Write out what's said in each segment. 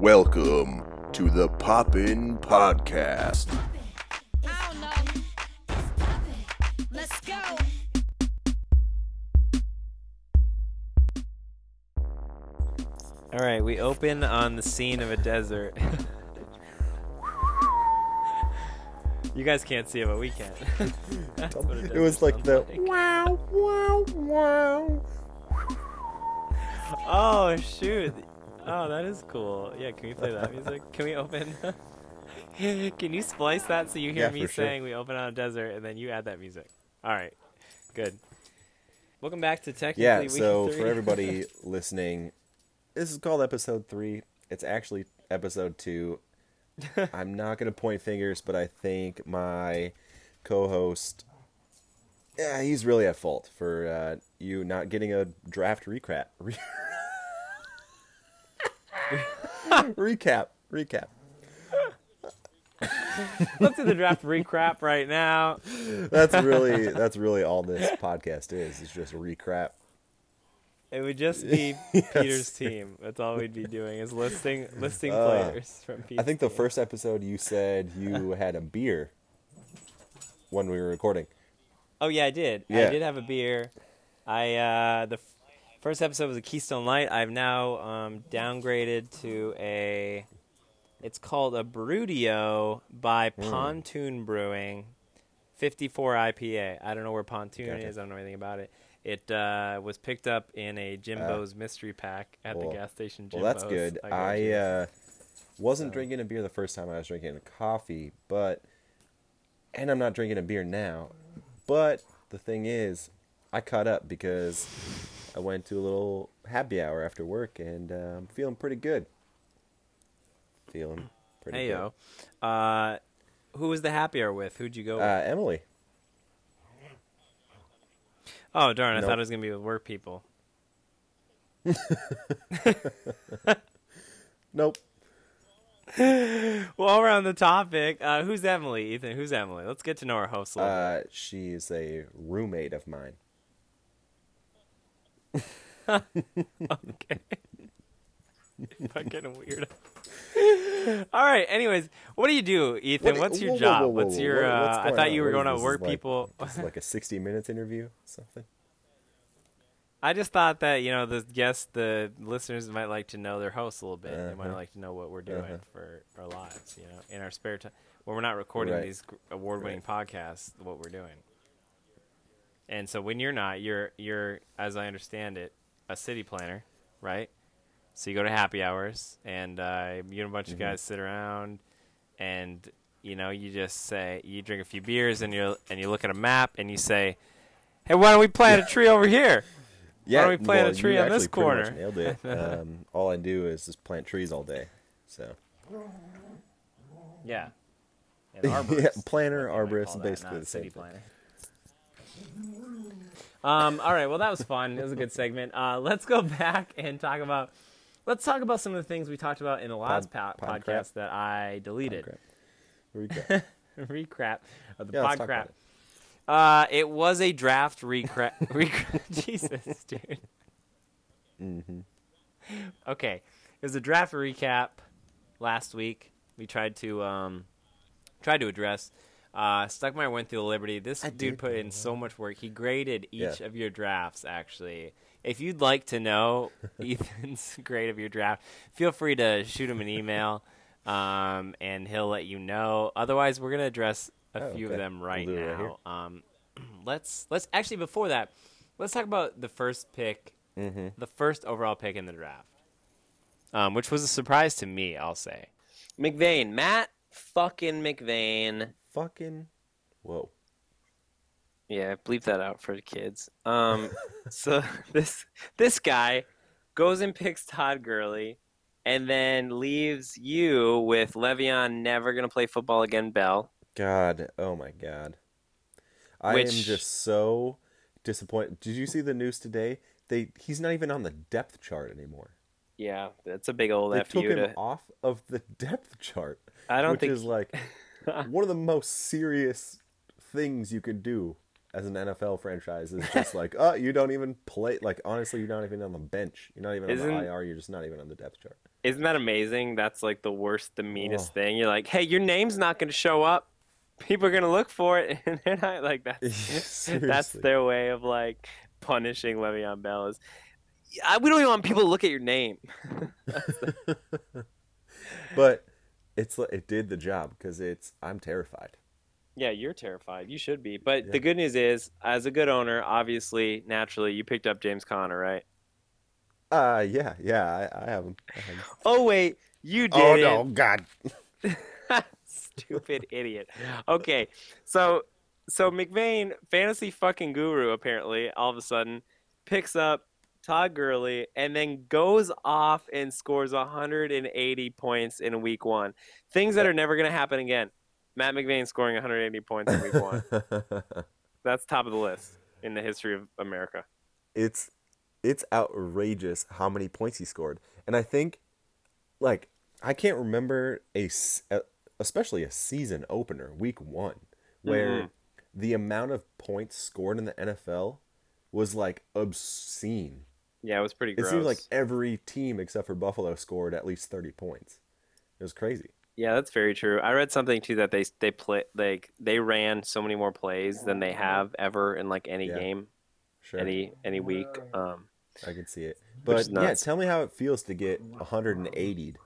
Welcome to the Poppin' Podcast. I don't know. Let's go. All right, we open on the scene of a desert. you guys can't see it, but we can. That's what a It was desert like the wow, wow, wow. Oh shoot! Oh, that is cool. Yeah, can we play that music? Can we open? can you splice that so you hear Yeah, me for sure. saying we open on a desert and then you add that music? All right, good. Welcome back to technically Yeah, week so for everybody listening, this is called episode three. It's actually episode two. I'm not gonna point fingers, but I think my co-host, yeah, he's really at fault for uh, you not getting a draft recap. Re- recap, recap. Let's do the draft recap right now. That's really that's really all this podcast is. It's just a recap. It would just be Yes. Peter's team. That's all we'd be doing is listing listing Uh, players from Peter's I think the team. first episode you said you had a beer when we were recording. Oh yeah, I did. I did have a beer. I uh, the first episode was a Keystone Light. I've now um, downgraded to a. It's called a Brudio by Hmm. Pontoon Brewing, 54 IPA. I don't know where Pontoon Gotcha. is. I don't know anything about it. It uh, was picked up in a Jimbo's mystery pack at well- the gas station. Jimbo's. Well, that's good. go I uh, wasn't So- drinking a beer the first time I was drinking a coffee, but and I'm not drinking a beer now. But the thing is, I caught up because I went to a little happy hour after work and uh, I'm feeling pretty good. Feeling pretty Hey good. yo, uh, who was the happy hour with? Who'd you go with? Uh, Emily. oh darn! I nope. thought it was gonna be with work people. Nope. Well, we're on the topic, uh, who's Emily, Ethan? Who's Emily? Let's get to know our host a little Uh, she's a roommate of mine. Okay. Fucking weirdo. All right. Anyways, what do you do, Ethan? What- What's your whoa, job? whoa, whoa, What's your? what- what's Uh, I thought on? you were What going to work like- people. Like a 60 minutes interview, something. I just thought that you know the guests, the listeners might like to know their hosts a little bit. They might Uh-huh. like to know what we're doing Uh-huh. for our lives. You know, in our spare time when we're not recording Right. these award-winning podcasts, what we're doing. And so when you're not, you're you're as I understand it, a city planner, right? So you go to happy hours, and uh, you and a bunch of Mm-hmm. guys sit around, and you know you just say you drink a few beers, and you and you look at a map, and you say, "Hey, why don't we plant a tree over here?" Yeah, don't we plant a tree on this corner? Nailed it. Um, all I do is just plant trees all day. So Yeah. Yeah, planner, What you might arborist, basically the same planner. Um, all right, well that was fun. It was a good segment. Uh, let's go back and talk about let's talk about some of the things we talked about in the last Pod- po- podcast crap. that I deleted. crap. Recap. recrap of the Yeah, pod crap. it. Uh, it was a draft recrap. recrap. Jesus, dude. Mm-hmm. Okay, it was a draft recap last week. We tried to um, tried to address. Uh, Stuckmeyer went through the Liberty. This I dude did put go in so much work. He graded each Yeah. of your drafts. Actually, if you'd like to know Ethan's grade of your draft, feel free to shoot him an email, um, and he'll let you know. Otherwise, we're gonna address a Oh, few okay. of them right We'll do it right now. um, let's let's actually before that, let's talk about the first pick Mm-hmm. the first overall pick in the draft, um, which was a surprise to me. I'll say, McVeigh, Matt fucking McVeigh. Fucking whoa. Yeah, bleep that out for the kids. Um, so this this guy goes and picks Todd Gurley, and then leaves you with Le'Veon never gonna play football again. Bell. God, oh my God. I am just so disappointed. Did you see the news today? They he's not even on the depth chart anymore. Yeah, that's a big old They f took him to. off of the depth chart. I don't which think is like one of the most serious things you could do as an NFL franchise is just like, oh, you don't even play. Like honestly, you're not even on the bench. You're not even on Isn't- the IR. You're just not even on the depth chart. Isn't that amazing? That's like the worst, the meanest Oh. thing. You're like, hey, your name's not going to show up. People are going to look for it, and they're not like that's that's their way of like punishing Le'Veon Bell. Is I, we don't even want people to look at your name. but it's it did the job because it's I'm terrified. yeah, you're terrified. You should be. But Yeah. the good news is, as a good owner, obviously, naturally, you picked up James Conner, right? Uh yeah, yeah, I, I have him. I have him. Oh wait, you did. Oh no, God. Stupid idiot. Okay, so so McVeigh, fantasy fucking guru, apparently, all of a sudden picks up Todd Gurley and then goes off and scores 180 points in week one. Things that are never going to happen again. Matt McVeigh scoring 180 points in week one. That's top of the list in the history of America. it's it's outrageous how many points he scored, and I think like I can't remember a especially a season opener, week one, where Mhm. the amount of points scored in the NFL was like obscene. Yeah, it was pretty good. It gross. seems like every team except for Buffalo scored at least thirty points. It was crazy. Yeah, that's very true. I read something too that they they play like they ran so many more plays than they have ever in like any Yeah. game, Sure, any any week. Um, I can see it. But yeah, tell me how it feels to get 180'd.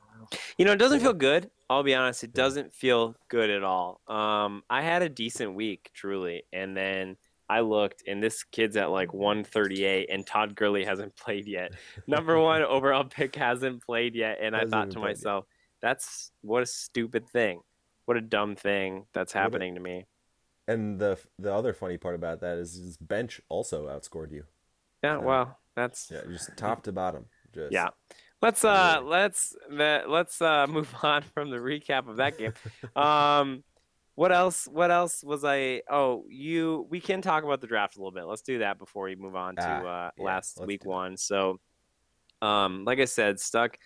you know, it doesn't feel good. I'll be honest, it doesn't feel good at all. Um, I had a decent week, truly, and then I looked, and this kid's at like 138, and Todd Gurley hasn't played yet. Number one overall pick hasn't played yet, and I Hasn't thought to played yet. myself, that's what a stupid thing. What a dumb thing that's What a- happening to me. And the the other funny part about that is his bench also outscored you. Yeah, well, that's Yeah, just top to bottom. Just Yeah. Let's uh let's le- let's uh move on from the recap of that game. Um what else what else was I oh you we can talk about the draft a little bit. Let's do that before we move on to Ah, uh yeah, last week one. So um like I said, stuck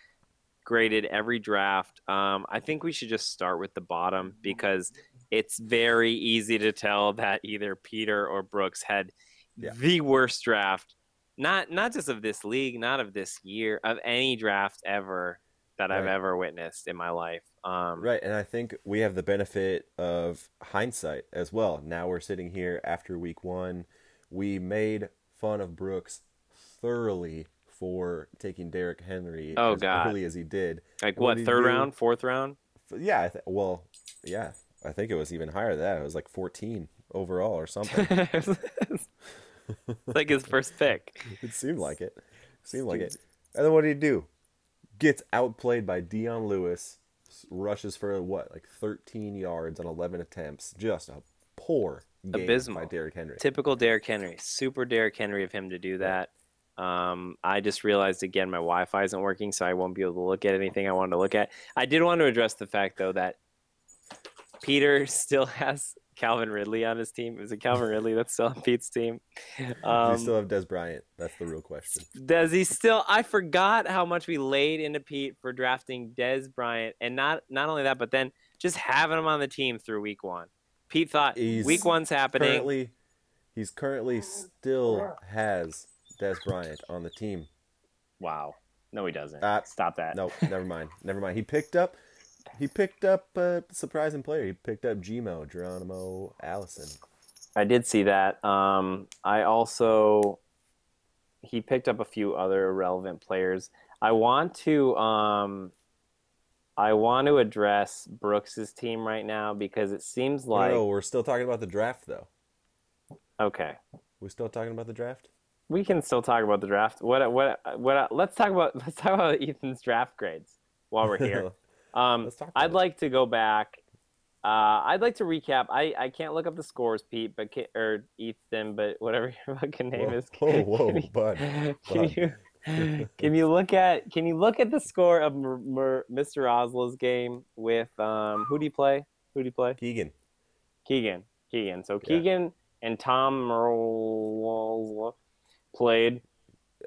graded every draft. Um I think we should just start with the bottom because it's very easy to tell that either Peter or Brooks had Yeah. the worst draft not not just of this league, not of this year, of any draft ever that I've ever witnessed in my life. Um, Right, and I think we have the benefit of hindsight as well. Now we're sitting here after week one. We made fun of Brooks thoroughly for taking Derrick Henry Oh, as God. early as he did. Like What third do? round, fourth round? Yeah, I th- well, yeah, I think it was even higher than that. It was like 14 overall or something. like his first pick. it seemed like it. Seemed like it. And then what did he do? Gets outplayed by Dion Lewis, rushes for what, like 13 yards on 11 attempts. Just a poor game by Abysmal. Derrick Henry. Typical Derrick Henry. Super Derrick Henry of him to do that. Um, I just realized again my Wi-Fi isn't working, so I won't be able to look at anything I wanted to look at. I did want to address the fact though that Peter still has Calvin Ridley on his team. Is it Calvin Ridley that's still on Pete's team? Do Um, you still have Dez Bryant? That's the real question. Does he still? I forgot how much we laid into Pete for drafting Dez Bryant, and not not only that, but then just having him on the team through week one. Pete thought He's week one's happening. Currently, he's currently still has Dez Bryant on the team. Wow. No, he doesn't. Uh, Stop that. No, never mind. Never mind. He picked up. He picked up a surprising player. He picked up Gmo Geronimo Allison. I did see that. Um, I also he picked up a few other relevant players. I want to um, I want to address Brooks's team right now because it seems like no, we're still talking about the draft though. okay. We're still talking about the draft. We can still talk about the draft. What what what? Let's talk about let's talk about Ethan's draft grades while we're here. Um, I'd it. like to go back. Uh, I'd like to recap. I, I can't look up the scores, Pete, but can, or Ethan, but whatever your fucking name Whoa, is. whoa, whoa, can you- bud, Can bud. you can you look at can you look at the score of Mer, Mer, Mr. Osla's game with um who do you play? Who do you play? Keegan. Keegan. Keegan. So Yeah. Keegan and Tom Merle played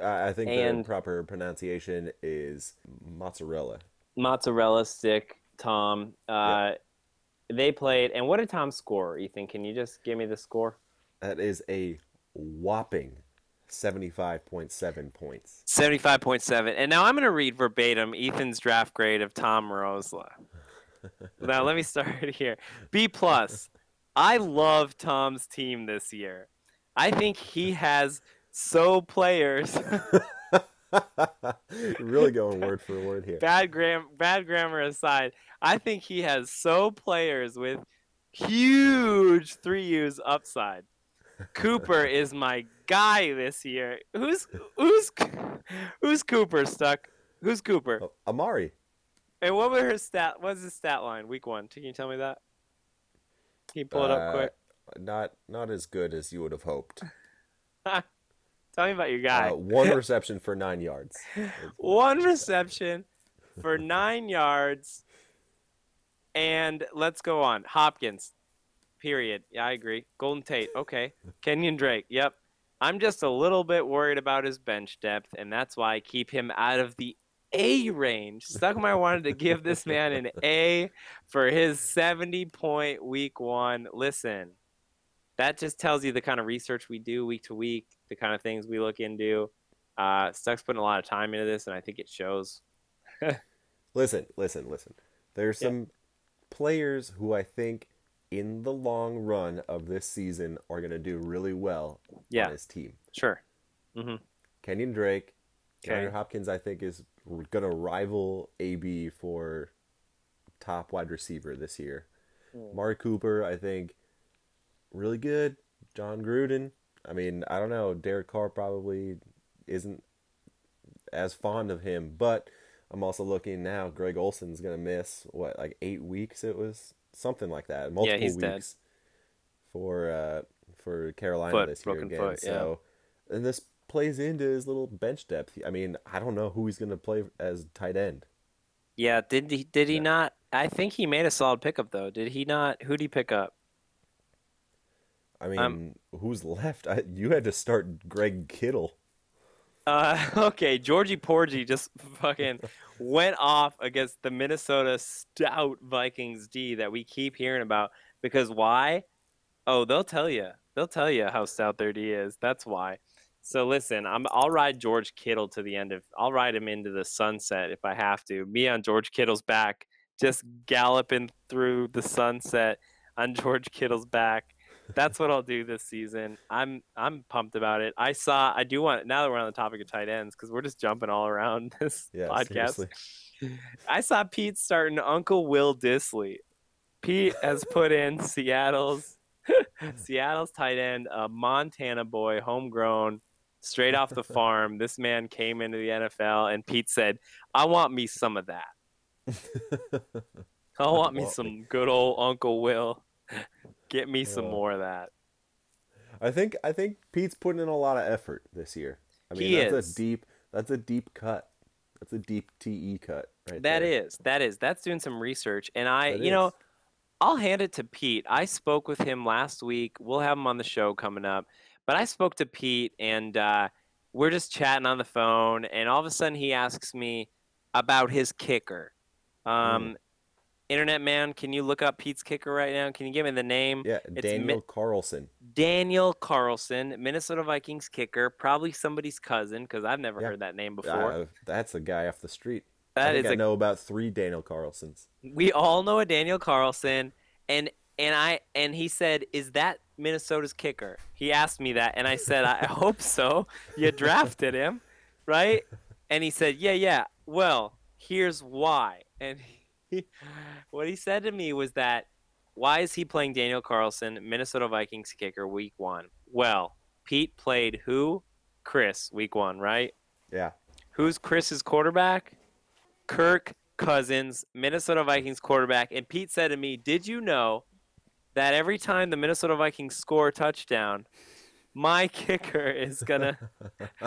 I I think And- the proper pronunciation is mozzarella. Mozzarella stick tom uh they played and what did tom score ethan can you just give me the score That is a whopping seventy-five point seven points. 75.7. And now I'm going to read verbatim Ethan's draft grade of Tom Rosla. now let me start here. B plus. I love Tom's team this year. I think he has so players. really going word for word here. bad gram bad grammar aside, I think he has so players with huge three U's upside. Cooper is my guy this year. Who's who's who's Cooper stuck? Who's Cooper? Oh, Amari. And what was her stat? What's his stat line? Week one. Can you tell me that? Can you pull it up Uh, quick? Not not as good as you would have hoped. Tell me about your guy. Uh, one reception for nine yards. one reception for nine yards. And let's go on. Hopkins. Period. Yeah, I agree. Golden Tate. Okay. Kenyon Drake. Yep. I'm just a little bit worried about his bench depth, and that's why I keep him out of the A range. Stuckmeyer wanted to give this man an A for his 70 point week one. Listen, that just tells you the kind of research we do week to week, the kind of things we look into. Uh, Stuck's putting a lot of time into this, and I think it shows. Listen, listen, listen. There's Yeah. some players who I think in the long run of this season are going to do really well Yeah. on his team. Sure. Mm-hmm. Kenyon Drake, Okay. Andrew Hopkins, I think is going to rival AB for top wide receiver this year. Hmm. Mark Cooper, I think, really good. John Gruden, I mean, I don't know. Derek Carr probably isn't as fond of him, but I'm also looking now. Greg Olsen's going to miss what, like eight weeks? It was something like that. Multiple dead. weeks for uh, for Carolina Foot, this year broken again. foot, yeah. so, and this plays into his little bench depth. I mean, I don't know who he's going to play as tight end. Yeah. Did he? Did he Yeah. not? I think he made a solid pickup though. Did he not? Who would he pick up? I mean, Um, who's left? I, you had to start Greg Kittle. Uh, okay, Georgie Porgy just fucking went off against the Minnesota stout Vikings D that we keep hearing about. Because why? Oh, they'll tell you. They'll tell you how stout their D is. That's why. So listen, I'm I'll ride George Kittle to the end of. I'll ride him into the sunset if I have to. Me on George Kittle's back, just galloping through the sunset on George Kittle's back. That's what I'll do this season. I'm I'm pumped about it. I saw I do want now that we're on the topic of tight ends because we're just jumping all around this Yeah, podcast. seriously. I saw Pete starting Uncle Will Dissly. Pete has put in Seattle's Seattle's tight end, a Montana boy, homegrown, straight off the farm. This man came into the NFL, and Pete said, "I want me some of that. I want me some good old Uncle Will. Get me some more of that." I think I think Pete's putting in a lot of effort this year. I mean, He that's is. a deep that's a deep cut. That's a deep TE cut right That there. is, that is, that's doing some research, and I, That you know. I'll hand it to Pete. I spoke with him last week. We'll have him on the show coming up. But I spoke to Pete, and uh, we're just chatting on the phone, and all of a sudden he asks me about his kicker. Mm. Internet man, can you look up Pete's kicker right now? Can you give me the name? Yeah, It's Daniel Mi- Carlson. Daniel Carlson, Minnesota Vikings kicker, probably somebody's cousin because I've never Yeah. heard that name before. Uh, that's a guy off the street. I think is I a know about three Daniel Carlsons. we all know a Daniel Carlson, and and I and he said, "Is that Minnesota's kicker?" He asked me that, and I said, "I hope so. You drafted him, right?" And he said, "Yeah, yeah. Well, here's why." And he, what he said to me was that, "Why is he playing Daniel Carlson, Minnesota Vikings kicker, Week One?" Well, Pete played who? Chris, Week One, right? Yeah. Who's Chris's quarterback? Kirk Cousins, Minnesota Vikings quarterback. And Pete said to me, Did you know that every time the Minnesota Vikings score a touchdown, my kicker is going to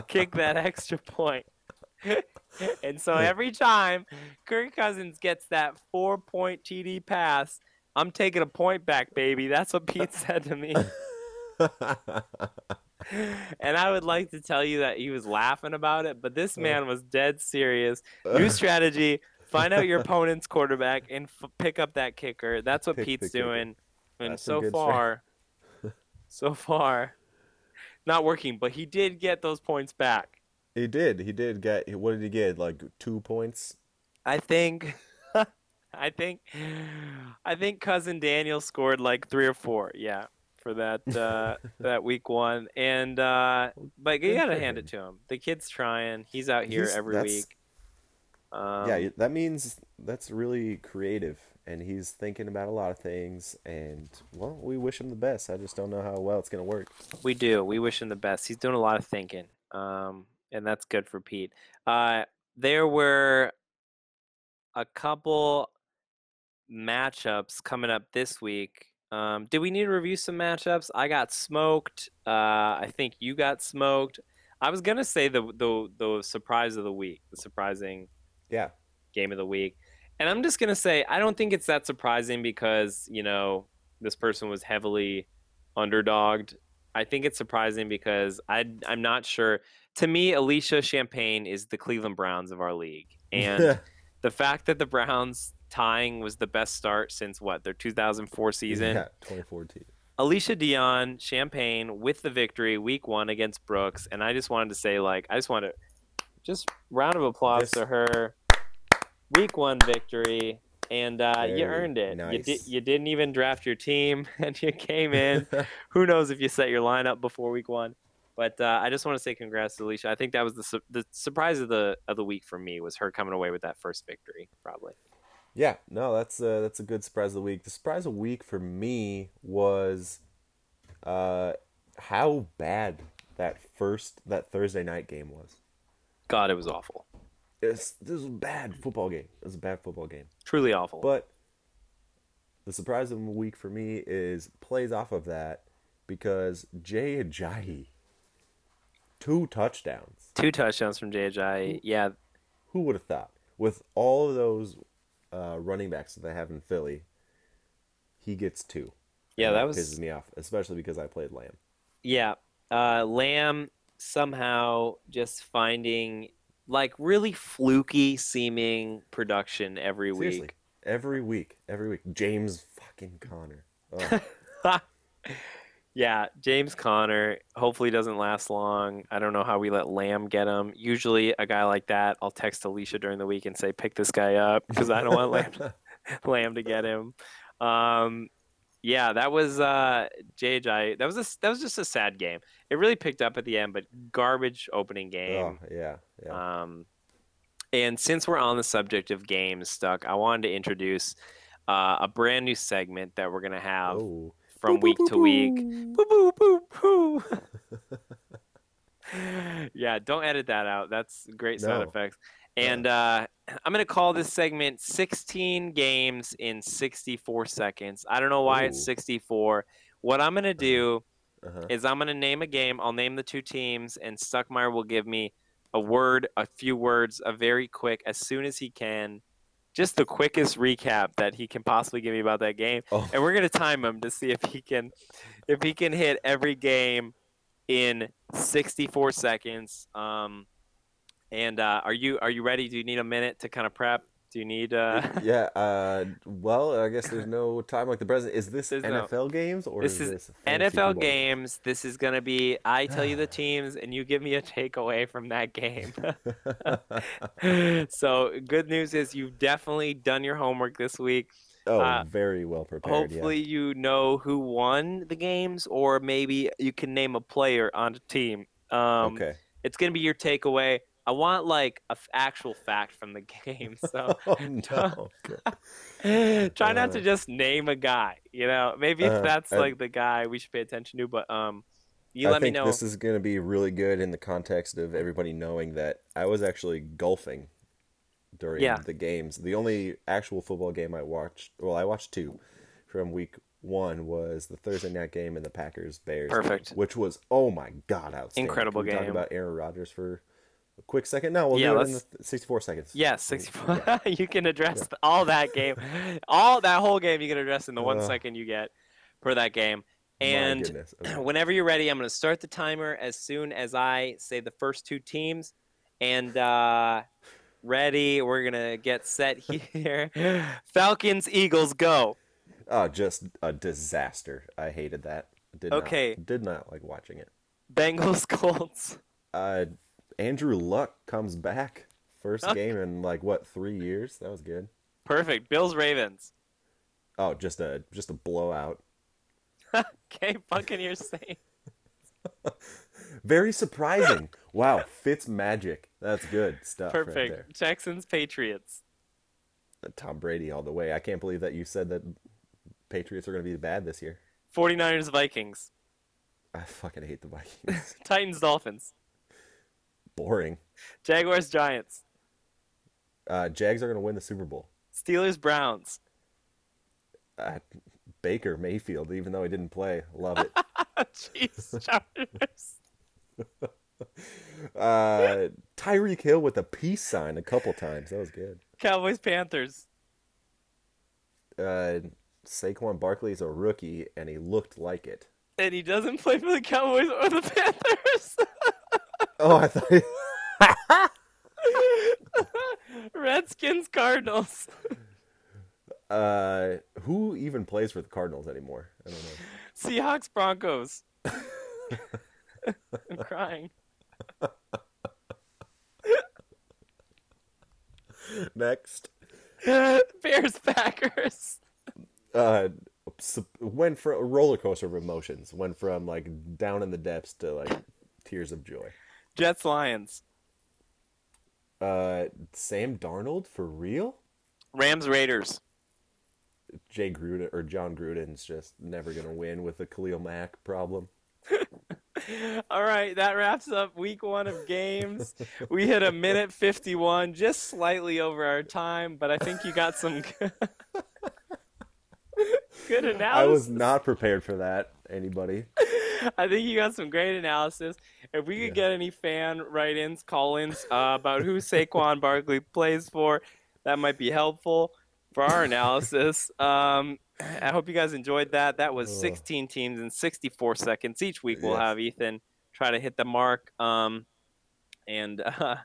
kick that extra point? and so every time Kirk Cousins gets that four point TD pass, I'm taking a point back, baby. That's what Pete said to me. and I would like to tell you that he was laughing about it, but this man was dead serious. New strategy: find out your opponent's quarterback and f- pick up that kicker. That's what Pick Pete's doing. And That's so far, so far, not working, but he did get those points back. He did. He did get. What did he get? Like two points. I think I think I think cousin Daniel scored like 3 or 4. Yeah. For that uh that week 1 and uh but you got to hand it to him. The kid's trying. He's out here He's- every week. Um, yeah, that means that's really creative, and he's thinking about a lot of things. And well, we wish him the best. I just don't know how well it's gonna work. We do. We wish him the best. He's doing a lot of thinking, um, and that's good for Pete. Uh, there were a couple matchups coming up this week. Um, did we need to review some matchups? I got smoked. Uh, I think you got smoked. I was gonna say the the the surprise of the week, the surprising Yeah, game of the week. And I'm just gonna say I don't think it's that surprising because you know this person was heavily underdogged. I think it's surprising because I I'm not sure. To me, Alicia Champagne is the Cleveland Browns of our league, and the fact that the Browns tying was the best start since what their 2004 season. yeah, 2014. Alicia Dion Champagne with the victory week one against Brooks, and I just wanted to say like I just want to just round of applause This- to her week one victory, and uh, you earned it. You did nice. you didn't even draft your team, and you came in. Who knows if you set your lineup before week one? But uh, I just want to say congrats to Alicia. I think that was the su- the surprise of the of the week for me was her coming away with that first victory, probably. Yeah, no, that's uh, that's a good surprise of the week. The surprise of the week for me was uh, how bad that first that Thursday night game was. God, it was awful, It's, this was a bad football game. It was a bad football game. truly awful. But the surprise of the week for me is plays off of that because Jay Ajayi, two touchdowns. Two touchdowns from JJ. Yeah, Who would have thought? With all of those uh, running backs that they have in Philly, he gets two. Yeah, And that was pisses me off, especially because I played Lamb. yeah. Uh, Lamb somehow just finding like really fluky seeming production every Seriously, week. every week, every week. James fucking Conner. Oh, yeah, James Conner hopefully doesn't last long. I don't know how we let Lamb get him. Usually, a guy like that, I'll text Alicia during the week and say, "Pick this guy up," because I don't want Lamb, Lamb to get him. Um, yeah, that was uh, JJ. That was a, that was just a sad game. It really picked up at the end, but garbage opening game. oh yeah, yeah. Um, and since we're on the subject of games stuck, I wanted to introduce uh, a brand new segment that we're gonna have oh. From week to week. Boo boo boo boo. yeah, don't edit that out. That's great sound No. effects. And uh, I'm gonna call this segment 16 games in 64 seconds. I don't know why it's 64. What I'm gonna do Uh-huh. is I'm gonna name a game. I'll name the two teams, and Stuckmeyer will give me a word, a few words, a very quick, as soon as he can, just the quickest recap that he can possibly give me about that game. Oh. And we're gonna time him to see if he can, if he can hit every game in 64 seconds. Um, and uh, are you are you ready? Do you need a minute to kind of prep? Do you need? Uh, yeah. Uh. Well, I guess there's no time like the present. Is this There's no- NFL games or This is is this NFL games. This is gonna be. I tell you the teams, and you give me a takeaway from that game. so good news is you've definitely done your homework this week. oh, Uh, very well prepared. Hopefully you know who won the games, or maybe you can name a player on the team. Um, okay. It's gonna be your takeaway. I want like a f- actual fact from the game. So oh no. try not to Uh, just name a guy. You know, maybe if uh, that's I- like the guy we should pay attention to. But um, you I let me think know. this is going to be really good in the context of everybody knowing that I was actually golfing during Yeah. the games. The only actual football game I watched, well, I watched two from week one was the Thursday night game and the Packers Bears. game, Perfect. which was oh my god, outstanding. Incredible we Talk game. about Aaron Rodgers for a quick second. No, we'll Yeah, do it in the 64 seconds. Yes, 64. you can address th- all that game, all that whole game. You can address in the one Ugh. second you get per that game. And. Okay. whenever you're ready, I'm going to start the timer as soon as I say the first two teams. And uh, ready, we're going to get set here. Falcons, Eagles, go. Oh, just a disaster. I hated that. Did Okay. Not, did not like watching it. Bengals Colts. Uh, Andrew Luck comes back. First Okay. game in like what three years? That was good. Perfect. Bills Ravens. Oh, just a just a blowout. Okay, Buccaneers Saints. Very surprising. wow, Fitz magic. That's good stuff right Perfect. there. Texans Patriots. Uh, Tom Brady all the way. I can't believe that you said that Patriots are going to be bad this year. 49ers Vikings. I fucking hate the Vikings. Titans Dolphins. Boring. Jaguars Giants. Uh, Jags are going to win the Super Bowl. Steelers Browns. Uh, Baker Mayfield, even though he didn't play, love it. Chiefs Chargers. Uh, Tyreek Hill with a peace sign a couple times. That was good. Cowboys Panthers. Uh, Saquon Barkley is a rookie, and he looked like it. And he doesn't play for the Cowboys or the Panthers. Oh, I thought. Redskins Cardinals. Uh, who even plays for the Cardinals anymore? I don't know. Seahawks Broncos. I'm crying. Next. Bears Packers. uh went from a roller coaster of emotions went from like down in the depths to like tears of joy Jets Lions. uh sam darnold for real Rams Raiders. jay gruden or john gruden's just never gonna win with the khalil mack problem All right, that wraps up week one of games. We hit a minute 51, just slightly over our time, but I think you got some good, good analysis. i was not prepared for that anybody I think you got some great analysis. If we could Yeah. get any fan write-ins, call-ins uh, about who Saquon Barkley plays for, that might be helpful for our analysis. Um, I hope you guys enjoyed that. That was 16 teams in 64 seconds. Each week we'll Yes. have Ethan try to hit the mark. Um, and uh,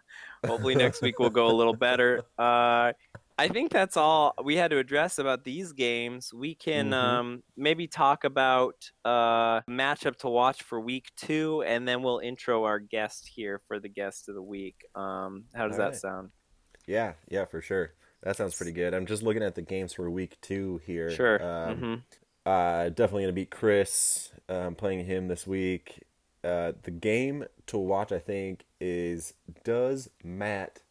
hopefully next week we'll go a little better. Uh, I think that's all we had to address about these games. We can Mhm. um, maybe talk about uh, matchup to watch for week two, and then we'll intro our guest here for the guest of the week. Um, how does All that right. sound? yeah yeah for sure that sounds pretty good i'm just looking at the games for week two here Sure. um, hmm Uh, definitely gonna beat Chris. Um, playing him this week. Uh, the game to watch, I think, is does Matt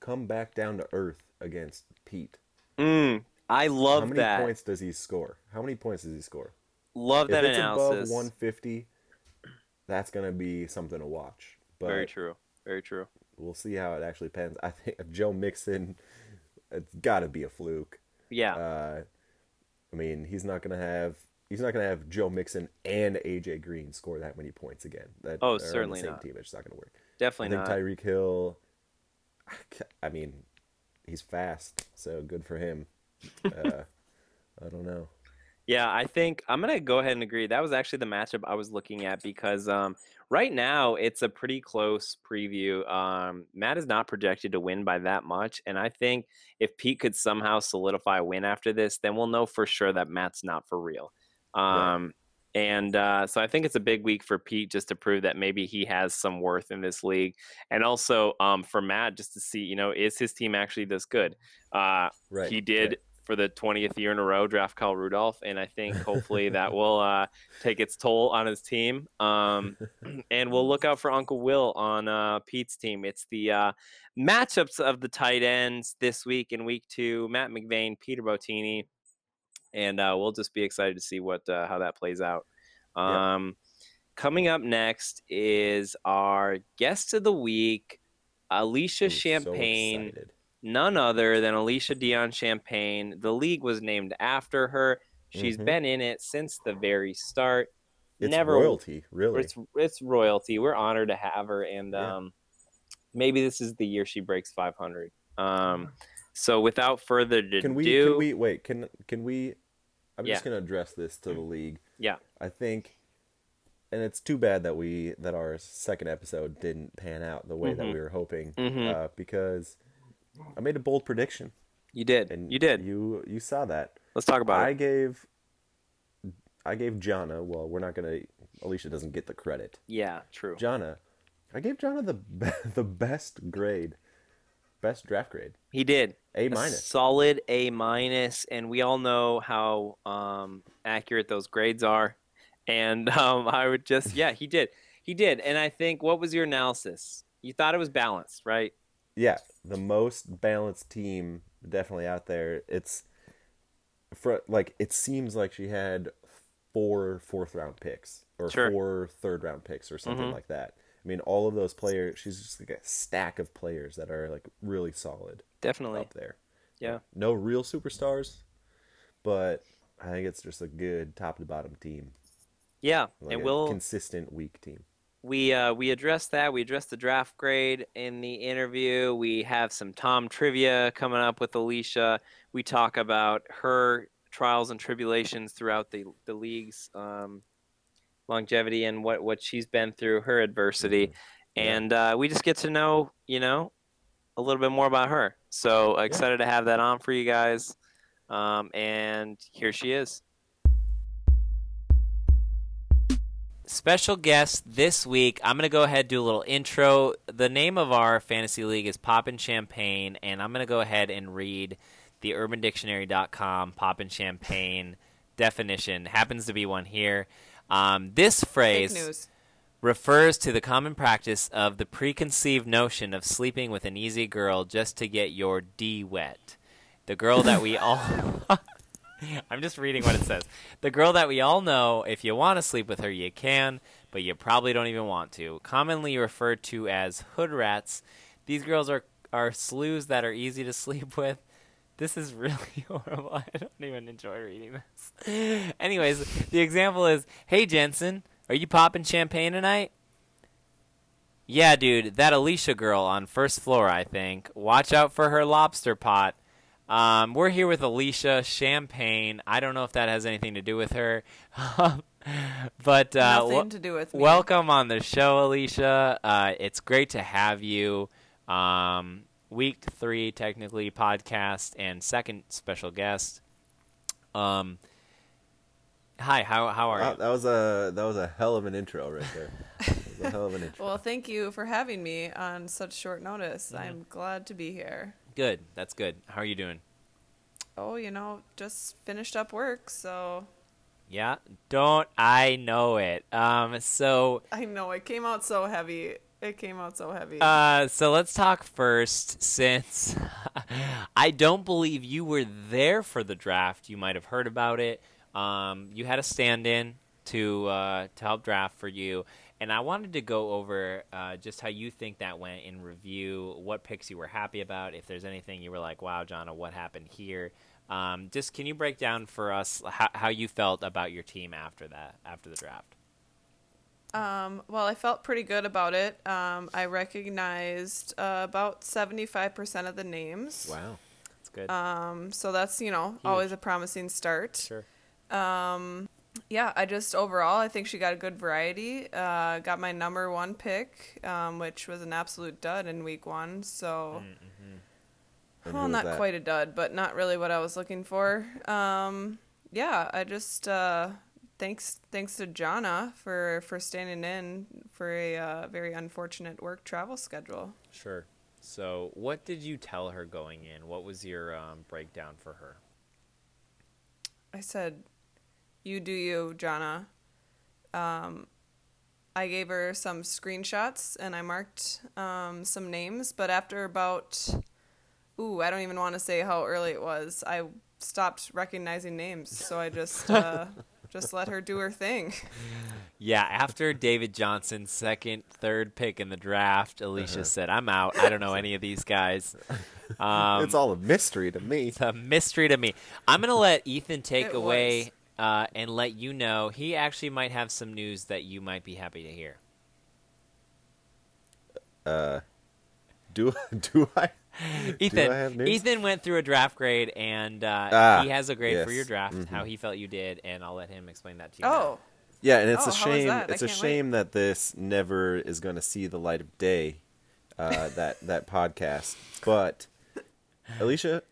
come back down to earth against Pete? Mm, I love that. How many that. points does he score? How many points does he score? Love that if it's analysis. above 150, that's gonna be something to watch. But Very true. Very true. we'll see how it actually pans. I think Joe Mixon, it's got to be a fluke. Yeah. Uh, I mean, he's not gonna have he's not gonna have Joe Mixon and AJ Green score that many points again. That Oh, are on the certainly same not. Team, it's not gonna work. Definitely I think not. Tyreek Hill. I mean, he's fast, so good for him. Uh, I don't know. Yeah, I think I'm gonna go ahead and agree. That was actually the matchup I was looking at because um, right now it's a pretty close preview. Um, Matt is not projected to win by that much, and I think if Pete could somehow solidify a win after this, then we'll know for sure that Matt's not for real. Um, and uh, so I think it's a big week for Pete just to prove that maybe he has some worth in this league, and also um, for Matt just to see, you know, is his team actually this good? Uh, Right. he did right. for the 20th year in a row draft Kyle Rudolph, and I think hopefully that will uh, take its toll on his team. Um, and we'll look out for Uncle Will on uh, Pete's team. It's the uh, matchups of the tight ends this week in week two: Matt McVeigh, Peter Botini, and uh, we'll just be excited to see what uh, how that plays out. Um, Coming up next is our guest of the week, Alicia I'm Champagne excited. none other than Alicia Dion Champagne. The league was named after her. She's Mhm. been in it since the very start. It's Never royalty, really. It's it's royalty. We're honored to have her, and Yeah. um, maybe this is the year she breaks 500. Um, so without further ado, Can we? Can we wait? Can can we? I'm Yeah. just gonna address this to the league. yeah, I think, and it's too bad that we that our second episode didn't pan out the way that Mhm. we were hoping, Mhm. uh, because I made a bold prediction, you did. and you did. You you saw that. Let's talk about I it. gave I gave Jana. Well, we're not gonna Alicia doesn't get the credit. Yeah, true. Jana, I gave Jana the the best grade, best draft grade. He did. A minus. Solid A minus, and we all know how um, accurate those grades are. And um, I would just, yeah, he did. He did. And I think, what was your analysis? You thought it was balanced, right? Yeah, the most balanced team definitely out there. It's for like it seems like she had four fourth round picks or Sure. four third round picks or something Mhm. like that. I mean, all of those players. She's just like a stack of players that are like really solid Definitely. up there. Yeah. No real superstars, but I think it's just a good top to bottom team. Yeah. Like and a we'll, consistent weak team. we uh, we addressed that. We addressed the draft grade in the interview. We have some Tom trivia coming up with Alicia. We talk about her trials and tribulations throughout the the league's um, longevity and what what she's been through, her adversity, Yeah. and uh, we just get to know you know a little bit more about her. So excited to have that on for you guys. Um, and here she is. Special guest this week. I'm going to go ahead and do a little intro. The name of our fantasy league is Poppin' Champagne, and I'm going to go ahead and read the urbandictionary.com Poppin' Champagne definition. Happens to be one here. Um, this phrase refers to the common practice of the preconceived notion of sleeping with an easy girl just to get your D wet. The girl that we all. I'm just reading what it says. The girl that we all know, if you want to sleep with her, you can, but you probably don't even want to. Commonly referred to as hood rats, these girls are, are slews that are easy to sleep with. This is really horrible. I don't even enjoy reading this. Anyways, the example is Hey, Jensen, are you popping champagne tonight? Yeah, dude, that Alicia girl on first floor, I think. Watch out for her lobster pot. Um, we're here with Alicia Champagne. I don't know if that has anything to do with her, but uh, Nothing to do with me. welcome on the show, Alicia. Uh, it's great to have you. Um, week three, technically, podcast and second special guest. Um, hi, how how are Wow, you? that was a that was a hell of an intro right there. A hell of an intro. Well, thank you for having me on such short notice. Mm-hmm. I'm glad to be here. Good. That's good. How are you doing? Oh, you know, just finished up work, so Yeah. Don't I know it? Um. So. I know it came out so heavy. It came out so heavy. Uh, so let's talk first, since I don't believe you were there for the draft. You might have heard about it. Um, you had a stand-in to uh, to help draft for you, and I wanted to go over uh, just how you think that went in review. What picks you were happy about? If there's anything you were like, "Wow, Jonna, what happened here?" Um, just can you break down for us how, how you felt about your team after that, after the draft? Um, well, I felt pretty good about it. Um, I recognized uh, about 75% of the names. Wow. That's good. Um, so that's, you know, always a promising start. sure. Um, yeah, I just overall, I think she got a good variety. Uh, got my number one pick, um, which was an absolute dud in week one. So, who well, not that? quite a dud, but not really what I was looking for. Um, yeah, I just uh, thanks thanks to Jana for for standing in for a uh, very unfortunate work travel schedule. Sure. So, what did you tell her going in? What was your um, breakdown for her? I said, "You do you, Jana." Um, I gave her some screenshots and I marked um, some names, but after about, ooh, I don't even want to say how early it was. I stopped recognizing names, so I just uh, just let her do her thing. Yeah, after David Johnson's second, third pick in the draft, Alicia Uh-huh. said, "I'm out. I don't know any of these guys." Um, it's all a mystery to me. it's a mystery to me. I'm gonna let Ethan take It away uh, and let you know he actually might have some news that you might be happy to hear. Uh, do do I? Ethan, I have news? Ethan went through a draft grade, and uh, Ah, he has a grade for your draft. Mhm. How he felt you did, and I'll let him explain that to you. now. Oh, Yeah, and it's Oh, a shame. It's a can't wait. shame that this never is going to see the light of day. Uh, that that podcast, but Alicia,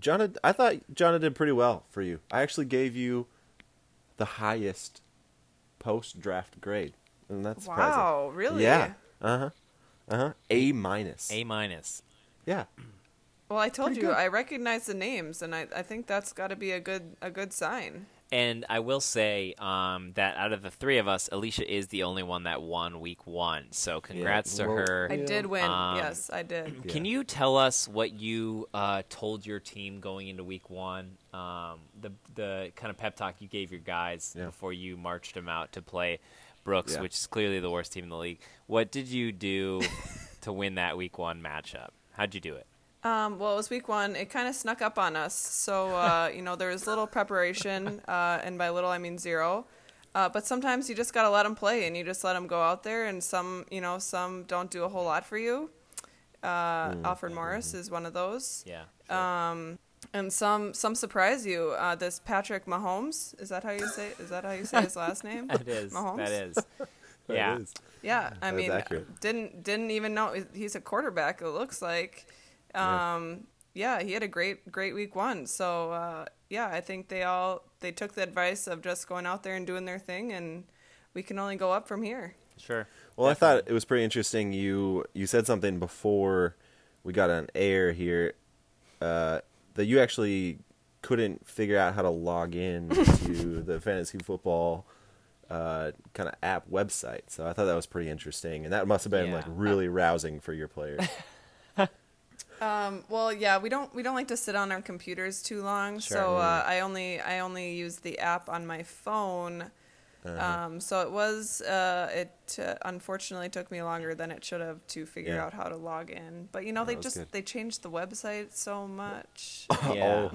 Jonna, I thought Jonna did pretty well for you. I actually gave you the highest post draft grade, and that's surprising. Wow, really? Yeah. Uh huh. Uh huh. A minus. A minus. Yeah. Well, I told Pretty you good. I recognize the names, and I, I think that's got to be a good a good sign. And I will say um, that out of the three of us, Alicia is the only one that won week one. So congrats to her. I did win. Um, yes, I did. Can you tell us what you uh, told your team going into week one? Um, the the kind of pep talk you gave your guys Yeah. before you marched them out to play Brooks, Yeah. which is clearly the worst team in the league. What did you do to win that week one matchup? How'd you do it? Um, well, it was week one. It kind of snuck up on us. So, uh, you know, there was little preparation, uh, and by little I mean zero. Uh, but sometimes you just got to let them play and you just let them go out there, and some, you know, some don't do a whole lot for you. Uh, Alfred Morris is one of those. Yeah. And some some surprise you. Uh, this Patrick Mahomes, is that how you say is that how you say his last name? That is. Mahomes? That is. That yeah. is. Yeah, I mean, accurate. didn't didn't even know he's a quarterback. It looks like. Yeah. Um, yeah. he had a great great week one. So uh, yeah, I think they all they took the advice of just going out there and doing their thing, and we can only go up from here. Sure. Well, I thought it was pretty interesting. You you said something before we got on air here uh, that you actually couldn't figure out how to log in to the fantasy football uh, kind of app website. So I thought that was pretty interesting, and that must have been like Yeah. really rousing for your players. Um, well, yeah, we don't we don't like to sit on our computers too long, so uh, I only I only use the app on my phone. Uh-huh. Um, so it was uh, it uh, unfortunately took me longer than it should have to figure Yeah. out how to log in. But you know No, they just good. they changed the website so much. Yeah. oh, yeah, it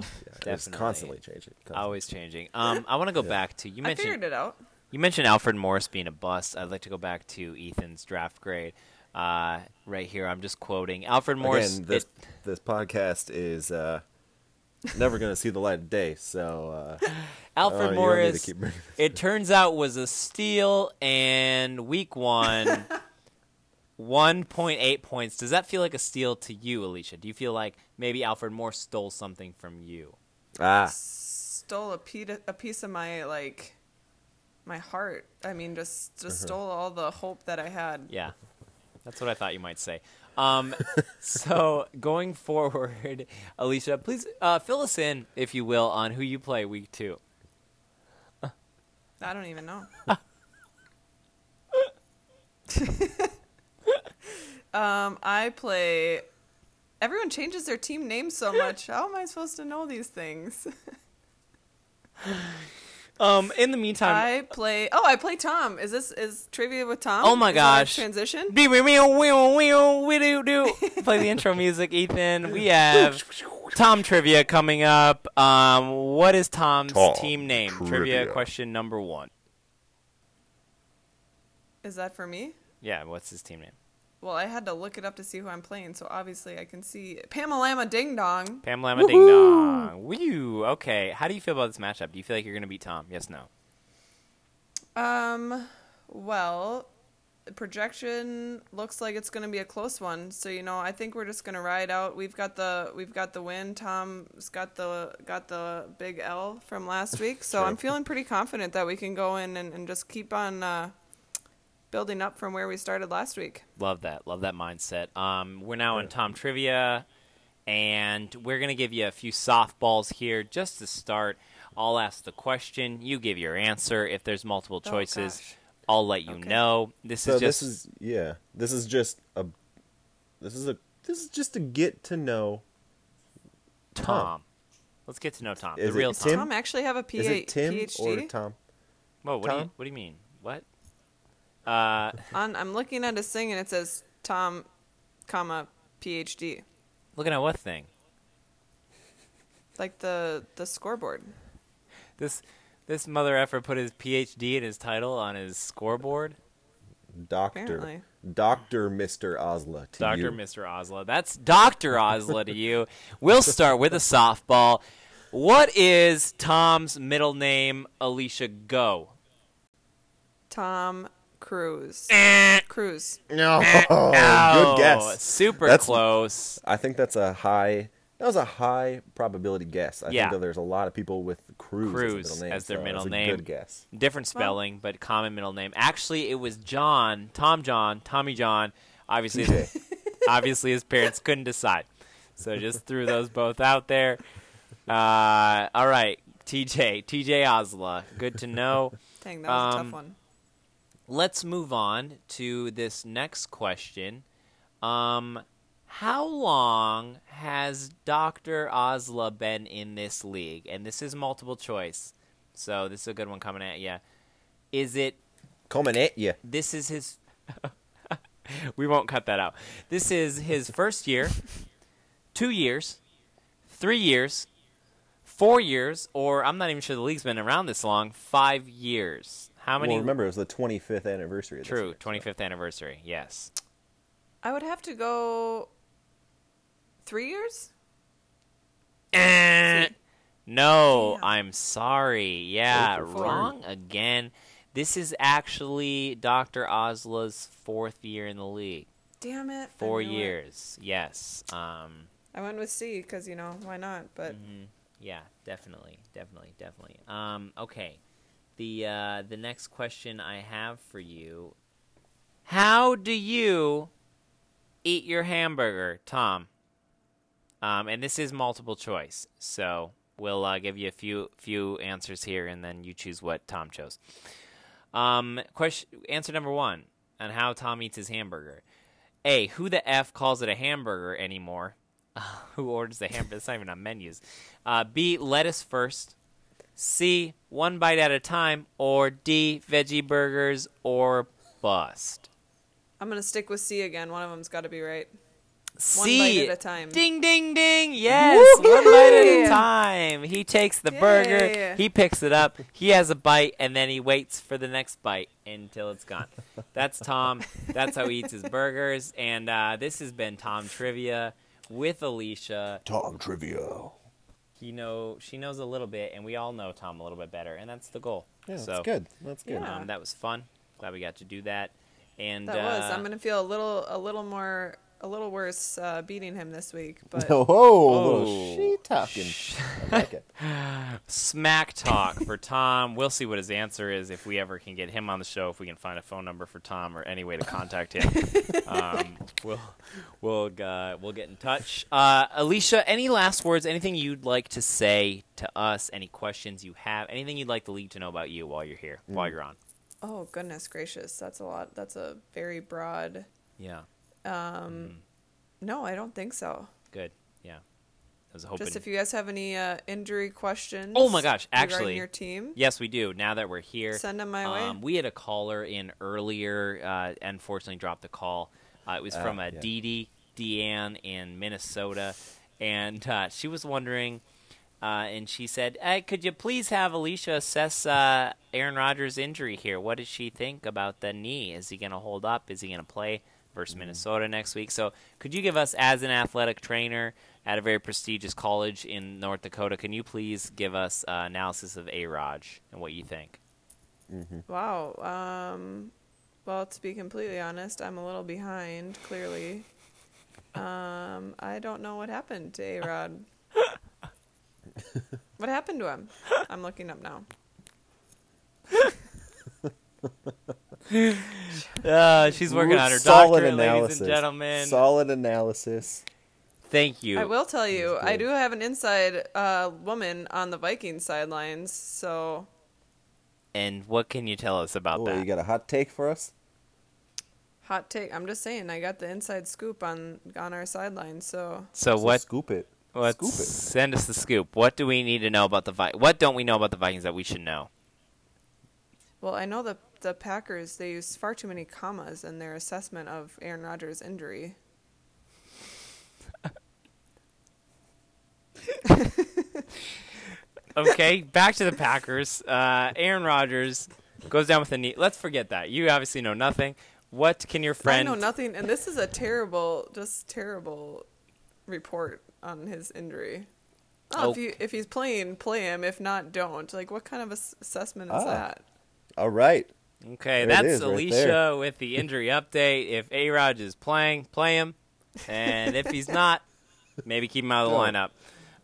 was definitely. constantly changing. Constantly. Always changing. Um, I want to go Yeah. back to you I figured it out. You mentioned Alfred Morris being a bust. I'd like to go back to Ethan's draft grade. Uh, right here, I'm just quoting Alfred Morris. Again, this it- this podcast is uh, never going to see the light of day. So uh, Alfred oh, you don't need to Morris. keep bringing this It turns out was a steal, and week one, 1.8 points. Does that feel like a steal to you, Alicia? Do you feel like maybe Alfred Morris stole something from you? ah. Stole a piece a piece of my like my heart. I mean, just just Uh-huh. stole all the hope that I had. Yeah, that's what I thought you might say. Um, so going forward, Alicia, please uh, fill us in, if you will, on who you play week two. I don't even know. um, I play. Everyone changes their team name so much. How am I supposed to know these things? Um, in the meantime, I play. Oh, I play Tom. Is this is trivia with Tom? Oh my Is that a gosh. Transition. Play the intro music, Ethan. We have Tom trivia coming up. Um, what is Tom's Tom team name? Trivia. trivia. question number one. Is that for me? Yeah, what's his team name? Well, I had to look it up to see who I'm playing, so obviously I can see Pamalama Ding Dong. Pam Lama Ding Dong. Woo. Okay. How do you feel about this matchup? Do you feel like you're gonna beat Tom? Yes, no. Um, well, projection looks like it's going to be a close one. So you know, I think we're just going to ride out. We've got the we've got the win. Tom's got the got the big L from last week. So I'm feeling pretty confident that we can go in and, and just keep on uh, building up from where we started last week. Love that. Love that mindset. Um, we're now in Tom trivia, and we're gonna give you a few softballs here just to start. I'll ask the question. You give your answer. If there's multiple Oh, choices, gosh. I'll let you Okay. know. This So is just this is yeah. This is just a. This is a. This is just to get to know. Tom. Tom. Let's get to know Tom. Is the it real Tom. Tim? Tom actually have a P- is it Tim PhD? or Tom? Whoa, what do you Tom? what do you mean? What? Uh, On, I'm looking at his thing and it says Tom, comma PhD, looking at what thing? like the the scoreboard. This this mother effer put his PhD in his title on his scoreboard. Doctor. Apparently. Doctor Mr. Osla to you. Dr. you. Mr. Osla. That's Dr. Osla to you. We'll start with a softball. What is Tom's middle name? Alicia, go. Tom Cruise. Cruise. No. Oh, Good guess. Super That's- close. I think that's a high That was a high probability guess. I Yeah. think that there's a lot of people with Cruz, Cruz as, a middle name, as their so middle that's a name. Good guess. Different spelling, but common middle name. Actually, it was John, Tom John, Tommy John. Obviously, TJ. obviously his parents couldn't decide, so just threw those both out there. Uh, all right, TJ, TJ Osla, good to know. Dang, that was a Um, tough one. Let's move on to this next question. Um, how long has Dr. Osla been in this league? And this is multiple choice, so this is a good one coming at you. Is it Coming at you. this is his we won't cut that out this is his first year two years three years four years or i'm not even sure the league's been around this long five years how many Well, remember, it was the 25th anniversary. Of this true year, so- 25th anniversary yes I would have to go three years. Eh, no Damn. i'm sorry yeah Go four. wrong again this is actually dr osla's fourth year in the league Damn it! Four knew it. years yes um I went with C because you know why not? But Mhm. Yeah, definitely, definitely, definitely. Um, okay. The uh, the next question I have for you: How do you eat your hamburger, Tom? Um, and this is multiple choice, so we'll uh, give you a few few answers here, and then you choose what Tom chose. Um, question answer number one on how Tom eats his hamburger. A. Who the f calls it a hamburger anymore? who orders the hamburger? It's not even on menus. Uh, B. Lettuce first. C. One bite at a time. Or D. Veggie burgers or bust. I'm gonna stick with C again. One of them's got to be right. C. One bite at a time. Ding, ding, ding. Yes. One bite at a time. He takes the burger. Yay. He picks it up. He has a bite, and then he waits for the next bite until it's gone. That's Tom. That's how he eats his burgers. And uh, this has been Tom Trivia with Alicia. Tom Trivia. He know she knows a little bit, and we all know Tom a little bit better, and that's the goal. Yeah, so, that's good. That's good. Yeah. Um, that was fun. Glad we got to do that. And That was. uh, I'm gonna feel a little, a little more, a little worse uh, beating him this week. But Oh, a Oh. little shit talking. I like it. smack talk for Tom. We'll see what his answer is if we ever can get him on the show. If we can find a phone number for Tom or any way to contact him, um, we'll we'll uh, we'll get in touch. Uh, Alicia, any last words? Anything you'd like to say to us? Any questions you have? Anything you'd like the league to know about you while you're here, while you're on? oh goodness gracious, that's a lot. That's a very broad. Yeah, No, I don't think so. good. Yeah, I was hoping. Just if you guys have any uh, injury questions. Oh my gosh, regarding actually- your team. Yes, we do. Now that we're here, Send 'em my way. Um, we had a caller in earlier. Uh, unfortunately, dropped the call. Uh, it was Ah, from a yeah. Dee Dee Deanne in Minnesota, and uh, she was wondering. Uh, and she said, hey, "Could you please have Alicia assess uh, Aaron Rodgers' injury here? What does she think about the knee? Is he going to hold up? Is he going to play versus Minnesota next week? So, could you give us, as an athletic trainer at a very prestigious college in North Dakota, can you please give us uh, analysis of A. Raj and what you think?" Wow. Um, well, to be completely honest, I'm a little behind. Clearly, um, I don't know what happened to A Rod. what happened to him? I'm looking up now. Uh, she's working on her Solid doctorate, ladies and gentlemen. Solid analysis. Thank you. I will tell you, I do have an inside uh, woman on the Viking sidelines. So And what can you tell us about Oh, that? you got a hot take for us? hot take. I'm just saying, I got the inside scoop on on our sidelines. So so So what? Scoop it. Let's scoop it. send us the scoop. What do we need to know about the Vi- What don't we know about the Vikings that we should know? Well, I know the the Packers they use far too many commas in their assessment of Aaron Rodgers' injury. Okay, back to the Packers. Uh, Aaron Rodgers goes down with a knee. Let's forget that. You obviously know nothing. What can your friend? I know nothing, and this is a terrible, just terrible report on his injury. Oh, if Oh. you if he's playing, play him. If not, don't. Like, what kind of assessment is Ah. that? All right. Okay, There that's is, right Alicia with the injury update. If A Rod is playing, play him, and if he's not, Maybe keep him out of the lineup.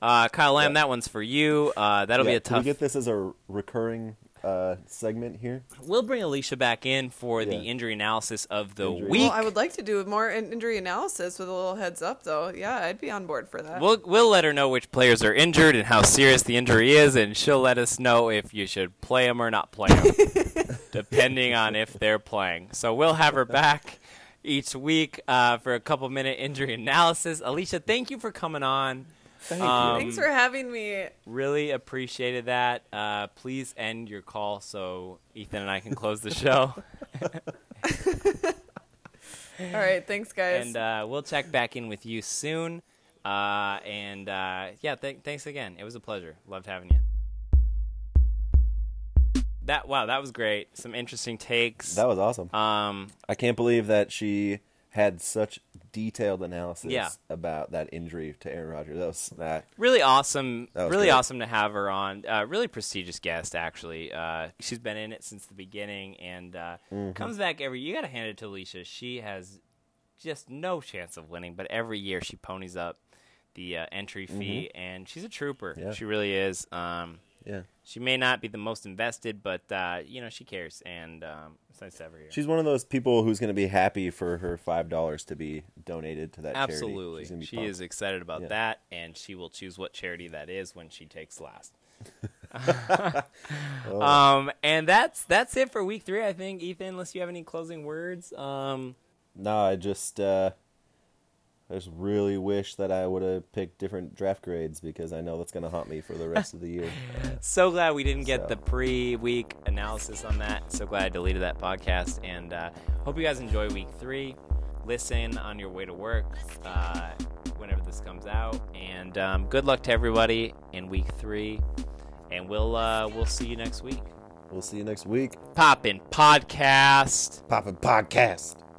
Uh, Kyle Lamb, Yeah. that one's for you. Uh, that'll Yeah, be a tough. Can we get this as a recurring uh, segment here? We'll bring Alicia back in for the injury analysis of the Injury. week. Well, I would like to do more injury analysis with a little heads up, though. Yeah, I'd be on board for that. We'll we'll let her know which players are injured and how serious the injury is, and she'll let us know if you should play them or not play them, depending on if they're playing. So we'll have her back each week uh, for a couple minute injury analysis. Alicia, thank you for coming on. Thank Um, Thanks for having me. Really appreciated that. Uh, please end your call so Ethan and I can close the show. All right, thanks, guys. and uh, we'll check back in with you soon. Uh, and uh, yeah, th- thanks again. It was a pleasure. Loved having you. That wow, that was great. Some interesting takes. That was awesome. um, I can't believe that she had such detailed analysis Yeah. about that injury to Aaron Rodgers. That was that. really awesome. That Really great. awesome to have her on. Uh, really prestigious guest, actually. Uh, she's been in it since the beginning and uh, Mm-hmm. comes back every. You got to hand it to Alicia. She has just no chance of winning, but every year she ponies up the uh, entry fee, and she's a trooper. Mm-hmm. Yeah. She really is. Um, Yeah, She may not be the most invested, but uh, you know she cares, and um, it's nice to have her here. she's one of those people who's going to be happy for her five dollars to be donated to that charity. Absolutely, She's she pumped. is excited about Yeah. that, and she will choose what charity that is when she takes last. Oh. um, and that's that's it for week three. I think Ethan, unless you have any closing words. Um, No, I just uh, I just really wish that I would have picked different draft grades because I know that's going to haunt me for the rest of the year. So glad we didn't get So. the pre-week analysis on that. So glad I deleted that podcast, and uh, hope you guys enjoy week three. Listen on your way to work uh, whenever this comes out, and um, good luck to everybody in week three. And we'll uh, we'll see you next week. we'll see you next week. Poppin' podcast. Poppin' podcast. Let's go.